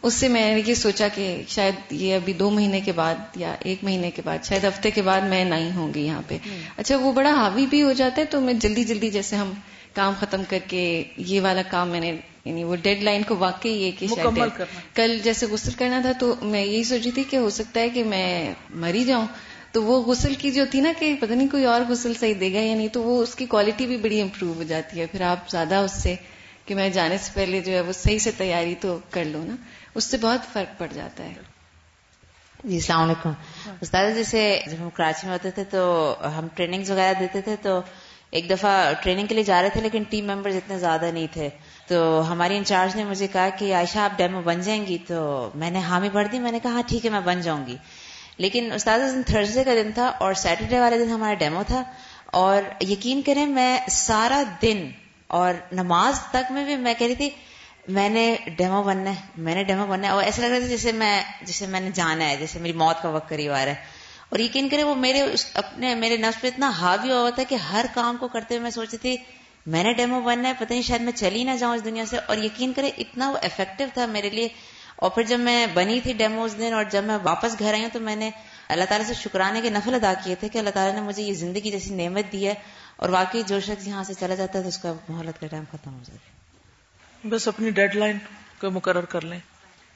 اس سے میں نے یہ سوچا کہ شاید یہ ابھی دو مہینے کے بعد یا ایک مہینے کے بعد شاید ہفتے کے بعد میں نہیں ہوں گی یہاں پہ۔ اچھا وہ بڑا حاوی بھی ہو جاتا ہے تو میں جلدی جلدی جیسے ہم کام ختم کر کے یہ والا کام میں نے یعنی وہ ڈیڈ لائن کو واقعی یہ کہ شاید کل جیسے غسل کرنا تھا تو میں یہی سوچی تھی کہ ہو سکتا ہے کہ میں مری جاؤں۔ تو وہ غسل کی جو تھی نا کہ پتہ نہیں کوئی اور غسل صحیح دے گا یا نہیں تو وہ اس کی کوالٹی بھی بڑی امپروو ہو جاتی ہے۔ پھر آپ زیادہ اس سے کہ میں جانے سے پہلے جو ہے وہ صحیح سے تیاری تو کر لوں نا اس سے بہت فرق پڑ جاتا ہے۔ جی السلام علیکم۔ استاد جیسے جب ہم کراچی میں ہوتے تھے تو ہم ٹریننگز وغیرہ دیتے تھے تو ایک دفعہ ٹریننگ کے لیے جا رہے تھے لیکن ٹیم ممبرز اتنے زیادہ نہیں تھے۔ تو ہماری انچارج نے مجھے کہا کہ عائشہ، آپ ڈیمو بن جائیں گی تو میں نے حامی بھر دی، میں نے کہا ہاں ٹھیک ہے، میں بن جاؤں گی۔ لیکن استاد دن تھرسڈے کا دن تھا اور سیٹرڈے والے دن ہمارا ڈیمو تھا۔ اور یقین کریں، میں سارا دن اور نماز تک میں بھی میں کہہ رہی تھی، میں نے ڈیمو بننا ہے، میں نے ڈیمو بننا ہے۔ اور ایسا لگ رہا تھا جیسے میں جیسے میں نے جانا ہے، جیسے میری موت کا وقت قریب آ رہا ہے۔ اور یقین کریں، وہ میرے اپنے میرے نفس پہ اتنا حاوی ہوا تھا کہ ہر کام کو کرتے ہوئے میں سوچتی تھی میں نے ڈیمو بننا ہے، پتہ نہیں، شاید میں چلی نہ جاؤں اس دنیا سے۔ اور یقین کرے اتنا وہ افیکٹو تھا میرے لیے۔ اور پھر جب میں بنی تھی ڈیمو اس دن اور جب میں واپس گھر آئی ہوں، تو میں نے اللہ تعالیٰ سے شکرانے کے نفل ادا کیے تھے کہ اللہ تعالیٰ نے مجھے یہ زندگی جیسی نعمت دی ہے۔ اور واقعی جو شخص یہاں سے چلا جاتا ہے، تو اس کا محلت کا ٹائم ختم ہو جاتا ہے۔ بس اپنی ڈیڈ لائن کو مقرر کر لیں۔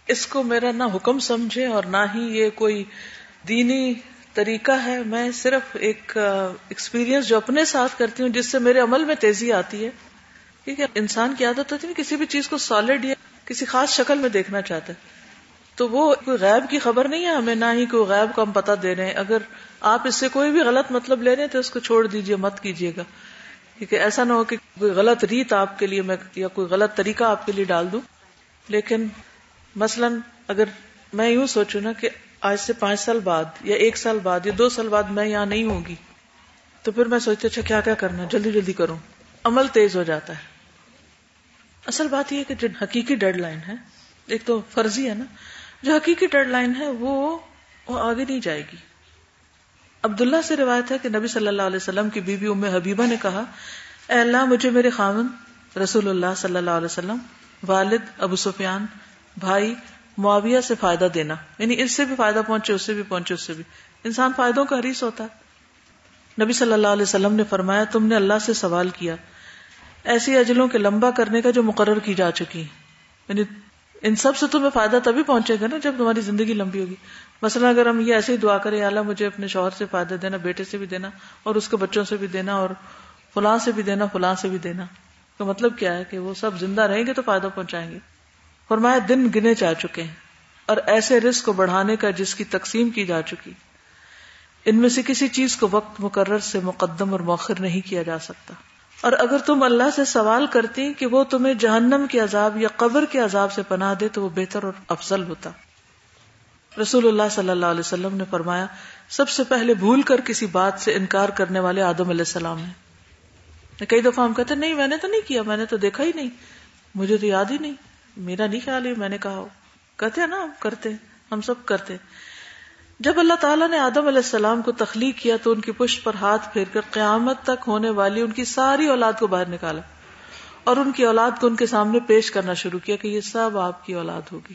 اس کو میرا نہ حکم سمجھے اور نہ ہی یہ کوئی دینی طریقہ ہے، میں صرف ایک ایکسپیرئنس جو اپنے ساتھ کرتی ہوں، جس سے میرے عمل میں تیزی آتی ہے۔ کیونکہ انسان کی عادت ہوتی ہے کسی بھی چیز کو سالڈ یا کسی خاص شکل میں دیکھنا چاہتا ہے۔ تو وہ کوئی غیب کی خبر نہیں ہے، ہمیں نہ ہی کوئی غیب کو ہم پتہ دے رہے ہیں۔ اگر آپ اس سے کوئی بھی غلط مطلب لے رہے ہیں تو اس کو چھوڑ دیجیے، مت کیجیے گا۔ کیونکہ ایسا نہ ہو کہ کوئی غلط ریت آپ کے لیے میں یا کوئی غلط طریقہ آپ کے لیے ڈال دوں۔ لیکن مثلا اگر میں یوں سوچوں نا کہ آج سے پانچ سال بعد یا ایک سال بعد یا دو سال بعد میں یہاں نہیں ہوں گی تو پھر میں سوچتی اچھا کیا کیا کرنا؟ جلدی جلدی کروں۔ عمل تیز ہو جاتا ہے۔ اصل بات یہ کہ جو حقیقی ڈیڈ لائن ہے، ایک تو فرضی ہے نا، جو حقیقی ڈیڈ لائن ہے، وہ وہ آگے نہیں جائے گی۔ عبداللہ سے روایت ہے کہ نبی صلی اللہ علیہ وسلم کی بیوی ام حبیبہ نے کہا، اے اللہ، مجھے میرے خامن رسول اللہ صلی اللہ علیہ وسلم، والد ابو سفیان، بھائی معاویہ سے فائدہ دینا۔ یعنی اس سے بھی فائدہ پہنچے، اس سے بھی پہنچے، اس سے بھی۔ انسان فائدوں کا حریص ہوتا ہے۔ نبی صلی اللہ علیہ وسلم نے فرمایا، تم نے اللہ سے سوال کیا۔ ایسی اجلوں کے لمبا کرنے کا جو مقرر کی جا چکی۔ یعنی ان سب سے تمہیں فائدہ تبھی پہنچے گا نا جب تمہاری زندگی لمبی ہوگی۔ مثلا اگر ہم یہ ایسے ہی دعا کریں اللہ مجھے اپنے شوہر سے فائدہ دینا، بیٹے سے بھی دینا، اور اس کے بچوں سے بھی دینا، اور فلاں سے بھی دینا، فلاں سے بھی دینا، تو مطلب کیا ہے کہ وہ سب زندہ رہیں گے تو فائدہ پہنچائیں گے۔ فرمایا دن گنے جا چکے ہیں اور ایسے رزق کو بڑھانے کا جس کی تقسیم کی جا چکی۔ ان میں سے کسی چیز کو وقت مقرر سے مقدم اور موخر نہیں کیا جا سکتا۔ اور اگر تم اللہ سے سوال کرتی کہ وہ تمہیں جہنم کے عذاب یا قبر کے عذاب سے پناہ دے تو وہ بہتر اور افضل ہوتا۔ رسول اللہ صلی اللہ علیہ وسلم نے فرمایا، سب سے پہلے بھول کر کسی بات سے انکار کرنے والے آدم علیہ السلام ہیں۔ کئی دفعہ ہم کہتے نہیں، میں نے تو نہیں کیا، میں نے تو دیکھا ہی نہیں، مجھے تو یاد ہی نہیں۔ میرا نہیں خیال ہی میں نے کہا کہتے ہیں نا ہم کرتے ہم سب کرتے جب اللہ تعالیٰ نے آدم علیہ السلام کو تخلیق کیا تو ان کی پشت پر ہاتھ پھیر کر قیامت تک ہونے والی ان کی ساری اولاد کو باہر نکالا۔ اور ان کی اولاد کو ان کے سامنے پیش کرنا شروع کیا کہ یہ سب آپ کی اولاد ہوگی۔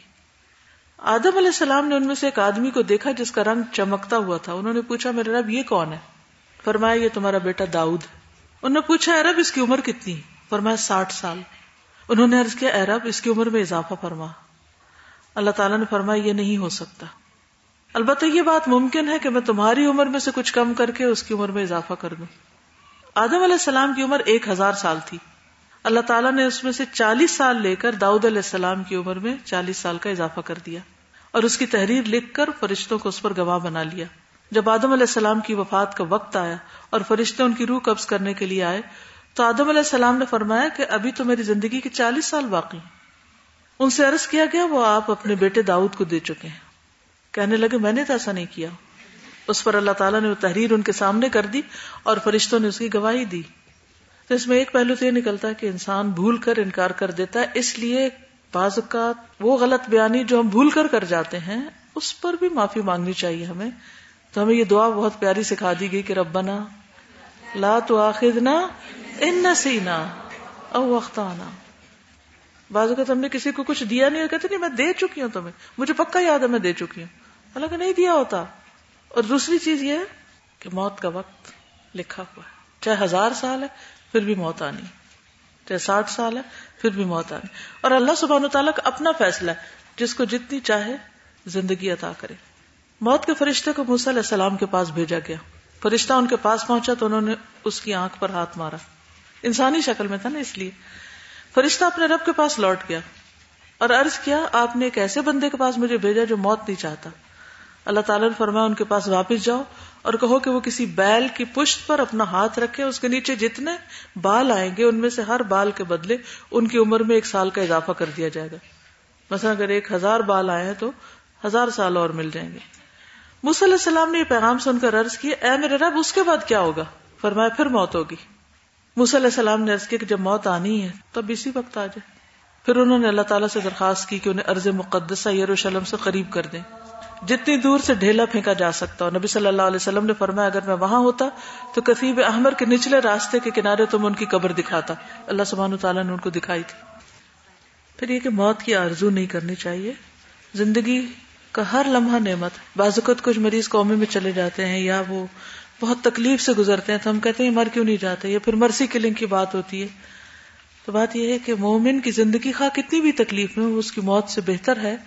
آدم علیہ السلام نے ان میں سے ایک آدمی کو دیکھا جس کا رنگ چمکتا ہوا تھا۔ انہوں نے پوچھا، میرے رب، یہ کون ہے؟ فرمایا، یہ تمہارا بیٹا داؤد انہوں نے پوچھا رب، اس کی عمر کتنی فرمایا، ساٹھ سال۔ انہوں نے عرض کیا، اے رب، اس کی عمر میں اضافہ فرما۔ اللہ تعالیٰ نے فرمایا، یہ نہیں ہو سکتا۔ البتہ یہ بات ممکن ہے کہ میں تمہاری عمر میں سے کچھ کم کر کے اس کی عمر میں اضافہ کر دوں۔ آدم علیہ السلام کی عمر ایک ہزار سال تھی۔ اللہ تعالیٰ نے اس میں سے چالیس سال لے کر داؤد علیہ السلام کی عمر میں چالیس سال کا اضافہ کر دیا اور اس کی تحریر لکھ کر فرشتوں کو اس پر گواہ بنا لیا۔ جب آدم علیہ السلام کی وفات کا وقت آیا اور فرشتے ان کی روح قبض کرنے کے لیے آئے تو آدم علیہ السلام نے فرمایا کہ ابھی تو میری زندگی کے چالیس سال باقی ان سے عرض کیا گیا، وہ آپ اپنے بیٹے داؤد کو دے چکے ہیں۔ کہنے لگے، میں نے تو ایسا نہیں کیا۔ اس پر اللہ تعالیٰ نے وہ تحریر ان کے سامنے کر دی اور فرشتوں نے اس کی گواہی دی۔ تو اس میں ایک پہلو تو یہ نکلتا ہے کہ انسان بھول کر انکار کر دیتا ہے۔ اس لیے بعض اوقات وہ غلط بیانی جو ہم بھول کر کر جاتے ہیں، اس پر بھی معافی مانگنی چاہیے ہمیں۔ تو ہمیں یہ دعا بہت پیاری سکھا دی گئی کہ ربنا لا تو آخر ان نہ او وقتانا۔ بعض اوقات ہم نے کسی کو کچھ دیا نہیں کہتے نہیں، میں دے چکی ہوں تمہیں۔ مجھے پکا یاد ہے، میں دے چکی ہوں۔ حالانکہ نہیں دیا ہوتا۔ اور دوسری چیز یہ ہے کہ موت کا وقت لکھا ہوا ہے۔ چاہے ہزار سال ہے، پھر بھی موت آنی۔ چاہے ساٹھ سال ہے، پھر بھی موت آنی۔ اور اللہ سبحانہ تعالیٰ کا اپنا فیصلہ ہے، جس کو جتنی چاہے زندگی عطا کرے۔ موت کے فرشتے کو موسی علیہ السلام کے پاس بھیجا گیا۔ فرشتہ ان کے پاس پہنچا تو انہوں نے اس کی آنکھ پر ہاتھ مارا۔ انسانی شکل میں تھا نا اس لیے۔ فرشتہ اپنے رب کے پاس لوٹ گیا اور عرض کیا، آپ نے ایک ایسے بندے کے پاس مجھے بھیجا جو موت نہیں چاہتا۔ اللہ تعالیٰ نے فرمایا، ان کے پاس واپس جاؤ اور کہو کہ وہ کسی بیل کی پشت پر اپنا ہاتھ رکھے، اس کے نیچے جتنے بال آئیں گے، ان میں سے ہر بال کے بدلے ان کی عمر میں ایک سال کا اضافہ کر دیا جائے گا۔ مثلا اگر ایک ہزار بال آئے ہیں تو ہزار سال اور مل جائیں گے۔ علیہ السلام نے یہ پیغام سن کر عرض کیا، اے میرے رب، اس کے بعد کیا ہوگا؟ فرمایا، پھر موت ہوگی۔ علیہ السلام نے عرض کیا کہ جب موت آنی ہے، تب اسی وقت آ جائے۔ پھر انہوں نے اللہ تعالیٰ سے درخواست کی کہ انہیں ارض مقدسہ یروشلم سے قریب کر دیں۔ جتنی دور سے ڈھیلا پھینکا جا سکتا اور نبی صلی اللہ علیہ وسلم نے فرمایا، اگر میں وہاں ہوتا تو کثیب احمر کے نچلے راستے کے کنارے تم ان کی قبر دکھاتا۔ اللہ سبحانہ تعالیٰ نے ان کو دکھائی تھی۔ پھر یہ کہ موت کی آرزو نہیں کرنی چاہیے۔ زندگی کا ہر لمحہ نعمت بازوقت کچھ مریض قومی میں چلے جاتے ہیں یا وہ بہت تکلیف سے گزرتے ہیں تو ہم کہتے ہیں مر کیوں نہیں جاتے؟ یا پھر مرسی کلنگ کی بات ہوتی ہے۔ تو بات یہ ہے کہ مومن کی زندگی خواہ کتنی بھی تکلیف میں وہ اس کی موت سے بہتر ہے،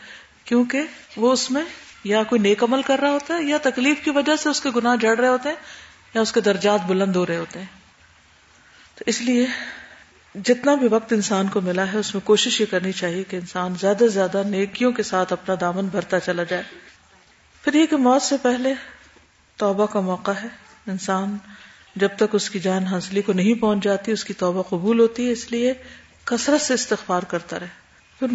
کیونکہ وہ اس میں یا کوئی نیک عمل کر رہا ہوتا ہے یا تکلیف کی وجہ سے اس کے گناہ جڑ رہے ہوتے ہیں یا اس کے درجات بلند ہو رہے ہوتے ہیں۔ تو اس لیے جتنا بھی وقت انسان کو ملا ہے، اس میں کوشش یہ کرنی چاہیے کہ انسان زیادہ سے زیادہ نیکیوں کے ساتھ اپنا دامن بھرتا چلا جائے۔ پھر یہ کہ موت سے پہلے توبہ کا موقع ہے۔ انسان جب تک اس کی جان ہنسلی کو نہیں پہنچ جاتی، اس کی توبہ قبول ہوتی ہے، اس لیے کثرت سے استغفار کرتا رہے۔ پھر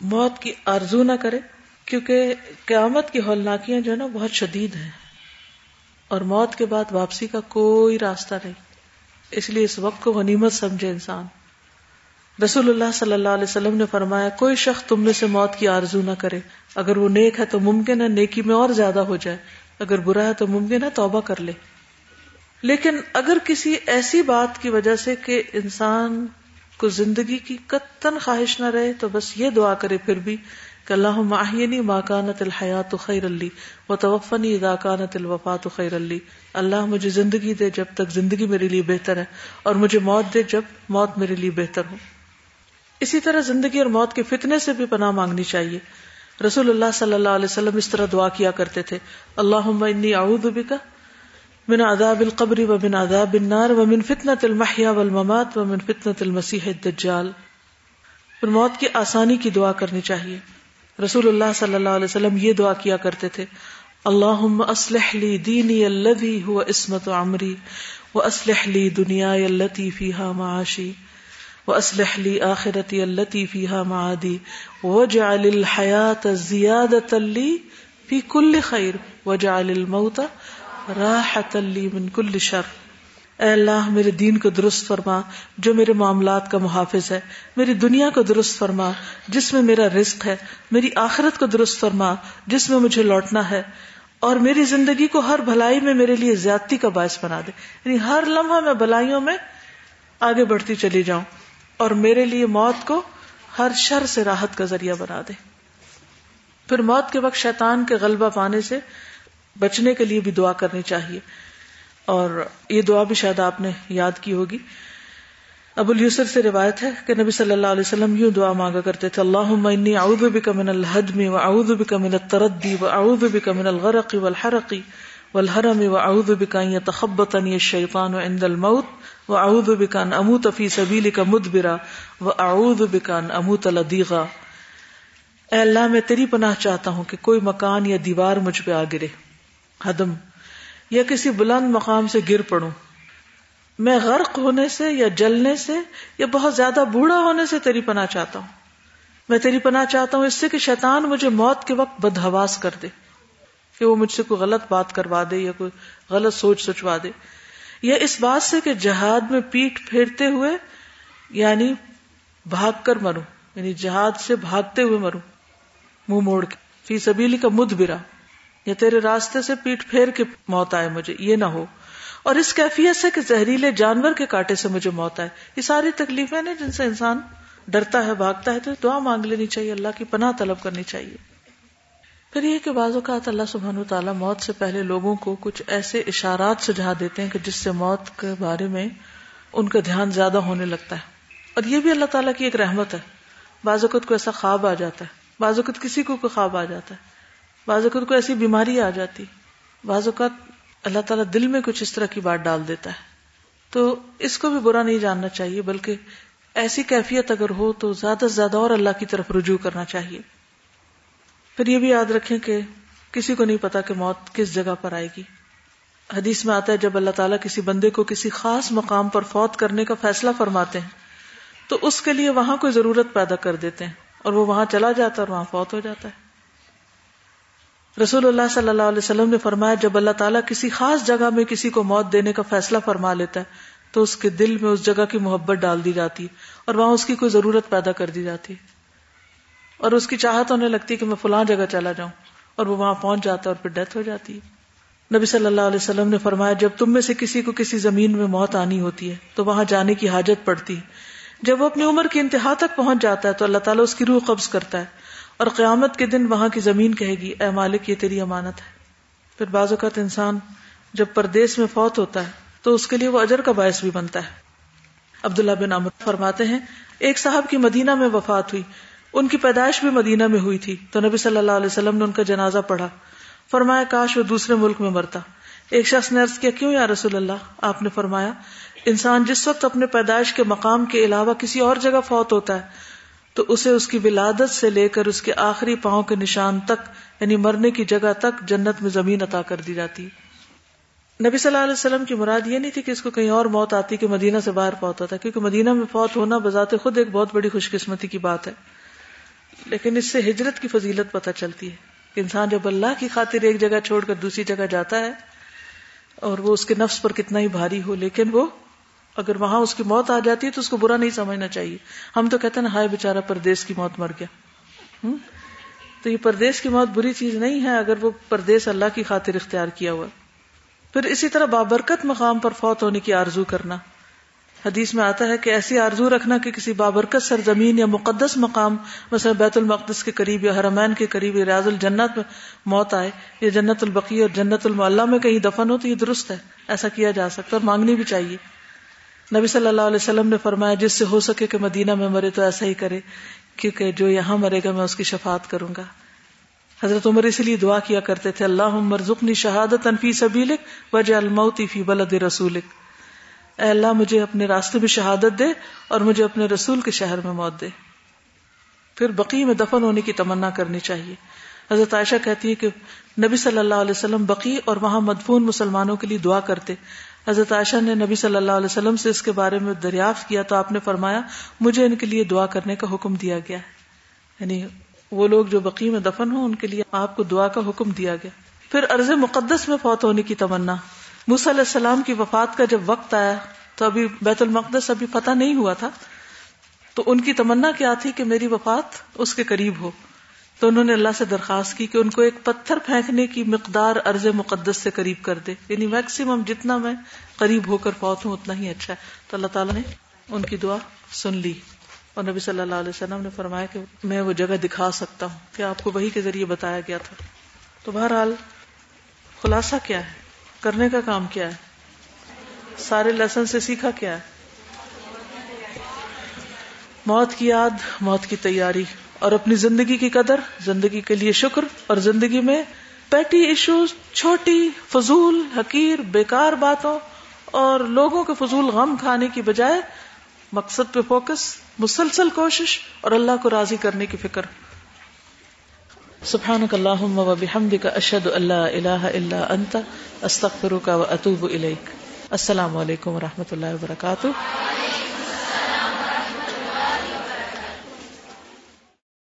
موت کی آرزو نہ کرے، کیونکہ قیامت کی ہولناکیاں جو ہے نا، بہت شدید ہیں۔ اور موت کے بعد واپسی کا کوئی راستہ نہیں۔ اس لیے اس وقت کو غنیمت سمجھے انسان۔ رسول اللہ صلی اللہ علیہ وسلم نے فرمایا، کوئی شخص تم میں سے موت کی آرزو نہ کرے۔ اگر وہ نیک ہے تو ممکن ہے، نیکی میں اور زیادہ ہو جائے۔ اگر برا ہے تو ممکن ہے توبہ کر لے۔ لیکن اگر کسی ایسی بات کی وجہ سے کہ انسان کو زندگی کی قطن خواہش نہ رہے تو بس یہ دعا کرے پھر بھی کہ اللہ ماہینی ماکانت الحیات خیر علی و توفنی ادا کانت الوفات خیر علی اللہ مجھے زندگی دے جب تک زندگی میرے لیے بہتر ہے اور مجھے موت دے جب موت میرے لیے بہتر ہو۔ اسی طرح زندگی اور موت کے فتنے سے بھی پناہ مانگنی چاہیے۔ رسول اللہ صلی اللہ علیہ وسلم اس طرح دعا کیا کرتے تھے اللہ انی اعوذ بکا من عذاب القبر و من عذاب النار و من فتنة المحیا والممات و من فتنة المسیح الدجال. پھر موت کی آسانی کی دعا کرنی چاہیے۔ رسول اللہ صلی اللہ علیہ وسلم یہ دعا کیا کرتے تھے اللہ اسلح لی دینی الذي هو عصمت عمری و اسلح لی دنیا التي فيها معاشی. و اسلح لی آخرتی التي فيها معادی وجعل الحیات زیادة لی فی کل خیر وجعل الموت راحة لی من کل شر. اے اللہ، میرے دین کو درست فرما، جو میرے معاملات کا محافظ ہے، میری دنیا کو درست فرما، جس میں میرا رزق ہے، میری آخرت کو درست فرما، جس میں مجھے لوٹنا ہے، اور میری زندگی کو ہر بھلائی میں میرے لیے زیادتی کا باعث بنا دے۔ یعنی ہر لمحہ میں بلائیوں میں آگے بڑھتی چلی جاؤں۔ اور میرے لیے موت کو ہر شر سے راحت کا ذریعہ بنا دے۔ پھر موت کے وقت شیطان کے غلبہ پانے سے بچنے کے لیے بھی دعا کرنی چاہیے۔ اور یہ دعا بھی شاید آپ نے یاد کی ہوگی۔ ابو السر سے روایت ہے کہ نبی صلی اللہ علیہ وسلم یوں دعا مانگا کرتے تھے اللہ انی اعوذ بک من الحدم و اعوذ بک من التردی و اعوذ بک من الغرق والحرق والحرم و اعوذ بک ان يتخبطني الشیطان عند الموت و اعوذ بک ان اموت فی سبیلک مدبرا و اعوذ بک ان اموت لدیغا اے اللہ، میں تیری پناہ چاہتا ہوں کہ کوئی مکان یا دیوار مجھ پہ آ گرے حدم یا کسی بلند مقام سے گر پڑوں۔ میں غرق ہونے سے یا جلنے سے یا بہت زیادہ بوڑھا ہونے سے تیری پناہ چاہتا ہوں۔ میں تیری پناہ چاہتا ہوں اس سے کہ شیطان مجھے موت کے وقت بدہواس کر دے، کہ وہ مجھ سے کوئی غلط بات کروا دے یا کوئی غلط سوچ سوچوا دے۔ یا اس بات سے کہ جہاد میں پیٹ پھیرتے ہوئے یعنی بھاگ کر مروں یعنی جہاد سے بھاگتے ہوئے مروں، منہ موڑ کے، فی سبیلی کا مد برا یا تیرے راستے سے پیٹ پھیر کے موت آئے مجھے، یہ نہ ہو۔ اور اس کیفیت سے کہ زہریلے جانور کے کاٹے سے مجھے موت آئے۔ یہ ساری تکلیفیں نا جن سے انسان ڈرتا ہے، بھاگتا ہے، تو دعا مانگ لینی چاہیے، اللہ کی پناہ طلب کرنی چاہیے۔ پھر یہ کہ بعض اوقات اللہ سبحانہ تعالیٰ موت سے پہلے لوگوں کو کچھ ایسے اشارات سجھا دیتے ہیں کہ جس سے موت کے بارے میں ان کا دھیان زیادہ ہونے لگتا ہے۔ اور یہ بھی اللہ تعالیٰ کی ایک رحمت ہے۔ بعض اوقات کو ایسا خواب آ جاتا ہے۔ بعض اوقات کسی کو کوئی خواب آ جاتا ہے۔ بعض اوقات کو ایسی بیماری آ جاتی۔ بعض اوقات اللہ تعالیٰ دل میں کچھ اس طرح کی بات ڈال دیتا ہے۔ تو اس کو بھی برا نہیں جاننا چاہیے، بلکہ ایسی کیفیت اگر ہو تو زیادہ سے زیادہ اور اللہ کی طرف رجوع کرنا چاہیے۔ پھر یہ بھی یاد رکھیں کہ کسی کو نہیں پتا کہ موت کس جگہ پر آئے گی۔ حدیث میں آتا ہے جب اللہ تعالیٰ کسی بندے کو کسی خاص مقام پر فوت کرنے کا فیصلہ فرماتے ہیں، تو اس کے لیے وہاں کوئی ضرورت پیدا کر دیتے ہیں اور وہ وہاں چلا جاتا ہے اور وہاں فوت ہو جاتا ہے۔ رسول اللہ صلی اللہ علیہ وسلم نے فرمایا، جب اللہ تعالیٰ کسی خاص جگہ میں کسی کو موت دینے کا فیصلہ فرما لیتا ہے، تو اس کے دل میں اس جگہ کی محبت ڈال دی جاتی ہے اور وہاں اس کی کوئی ضرورت پیدا کر دی جاتی ہے۔ اور اس کی چاہت ہونے لگتی ہے کہ میں فلاں جگہ چلا جاؤں اور وہ وہاں پہنچ جاتا ہے اور پھر ڈیتھ ہو جاتی ہے۔ نبی صلی اللہ علیہ وسلم نے فرمایا، جب تم میں سے کسی کو کسی زمین میں موت آنی ہوتی ہے تو وہاں جانے کی حاجت پڑتی جب وہ اپنی عمر کی انتہا تک پہنچ جاتا ہے تو اللہ تعالیٰ اس کی روح قبض کرتا ہے اور قیامت کے دن وہاں کی زمین کہے گی، اے مالک، یہ تیری امانت ہے۔ پھر بعض اوقات انسان جب پردیس میں فوت ہوتا ہے تو اس کے لیے وہ اجر کا باعث بھی بنتا ہے۔ عبداللہ بن عمر فرماتے ہیں، ایک صاحب کی مدینہ میں وفات ہوئی۔ ان کی پیدائش بھی مدینہ میں ہوئی تھی۔ تو نبی صلی اللہ علیہ وسلم نے ان کا جنازہ پڑھا۔ فرمایا، کاش وہ دوسرے ملک میں مرتا۔ ایک شخص نے عرض کیا، کیوں یا رسول اللہ؟ آپ نے فرمایا، انسان جس وقت اپنے پیدائش کے مقام کے علاوہ کسی اور جگہ فوت ہوتا ہے، تو اسے اس کی ولادت سے لے کر اس کے آخری پاؤں کے نشان تک یعنی مرنے کی جگہ تک جنت میں زمین عطا کر دی جاتی۔ نبی صلی اللہ علیہ وسلم کی مراد یہ نہیں تھی کہ اس کو کہیں اور موت آتی، کہ مدینہ سے باہر فوت ہوتا کیونکہ مدینہ میں فوت ہونا بذات خود ایک بہت بڑی خوش قسمتی کی بات ہے۔ لیکن اس سے ہجرت کی فضیلت پتہ چلتی ہے کہ انسان جب اللہ کی خاطر ایک جگہ چھوڑ کر دوسری جگہ جاتا ہے اور وہ اس کے نفس پر کتنا ہی بھاری ہو، لیکن وہ اگر وہاں اس کی موت آ جاتی ہے تو اس کو برا نہیں سمجھنا چاہیے۔ ہم تو کہتے ہیں نا، ہائے بےچارا پردیش کی موت مر گیا۔ تو یہ پردیش کی موت بری چیز نہیں ہے اگر وہ پردیش اللہ کی خاطر اختیار کیا ہوا۔ پھر اسی طرح بابرکت مقام پر فوت ہونے کی آرزو کرنا۔ حدیث میں آتا ہے کہ ایسی آرزو رکھنا کہ کسی بابرکت سرزمین یا مقدس مقام، مثلا بیت المقدس کے قریب یا حرمین کے قریب یا ریاض الجنت میں موت آئے، یا جنت البقی اور جنت المعلہ میں کہیں دفن ہو تو یہ درست ہے، ایسا کیا جا سکتا اور مانگنی بھی چاہیے۔ نبی صلی اللہ علیہ وسلم نے فرمایا، جس سے ہو سکے کہ مدینہ میں مرے تو ایسا ہی کرے، کیونکہ جو یہاں مرے گا میں اس کی شفاعت کروں گا۔ حضرت عمر اس لیے دعا کیا کرتے تھے اللہ عمر شہادت انفی سبیلک وجہ الموتی فی بلد رسولک۔ اے اللہ مجھے اپنے راستے میں شہادت دے اور مجھے اپنے رسول کے شہر میں موت دے۔ پھر بقی میں دفن ہونے کی تمنا کرنی چاہیے۔ حضرت عائشہ کہتی ہے کہ نبی صلی اللہ علیہ وسلم بقی اور وہاں مدفون مسلمانوں کے لیے دعا کرتے۔ حضرت عائشہ نے نبی صلی اللہ علیہ وسلم سے اس کے بارے میں دریافت کیا تو آپ نے فرمایا، مجھے ان کے لیے دعا کرنے کا حکم دیا گیا۔ ہے یعنی وہ لوگ جو بقی میں دفن ہوں، ان کے لیے آپ کو دعا کا حکم دیا گیا۔ پھر عرض مقدس میں فوت ہونے کی تمنا۔ موسی علیہ السلام کی وفات کا جب وقت آیا، تو ابھی بیت المقدس ابھی فتح نہیں ہوا تھا۔ تو ان کی تمنا کیا تھی کہ میری وفات اس کے قریب ہو۔ تو انہوں نے اللہ سے درخواست کی کہ ان کو ایک پتھر پھینکنے کی مقدار ارض مقدس سے قریب کر دے۔ یعنی میکسیمم جتنا میں قریب ہو کر فوت ہوں، اتنا ہی اچھا ہے۔ تو اللہ تعالیٰ نے ان کی دعا سن لی۔ اور نبی صلی اللہ علیہ وسلم نے فرمایا کہ میں وہ جگہ دکھا سکتا ہوں۔ کہ آپ کو وہی کے ذریعے بتایا گیا تھا۔ تو بہرحال خلاصہ کیا ہے؟ کرنے کا کام کیا ہے؟ سارے لیسن سے سیکھا کیا ہے؟ موت کی یاد، موت کی تیاری، اور اپنی زندگی کی قدر، زندگی کے لیے شکر، اور زندگی میں پیٹی ایشوز چھوٹی فضول، حقیر، بیکار باتوں، اور لوگوں کے فضول غم کھانے کی بجائے مقصد پہ فوکس مسلسل کوشش، اور اللہ کو راضی کرنے کی فکر۔ سبحانك اللهم وبحمدك اشهد ان لا اله الا انت استغفرك واتوب اليك السلام علیکم و رحمۃ اللہ وبرکاتہ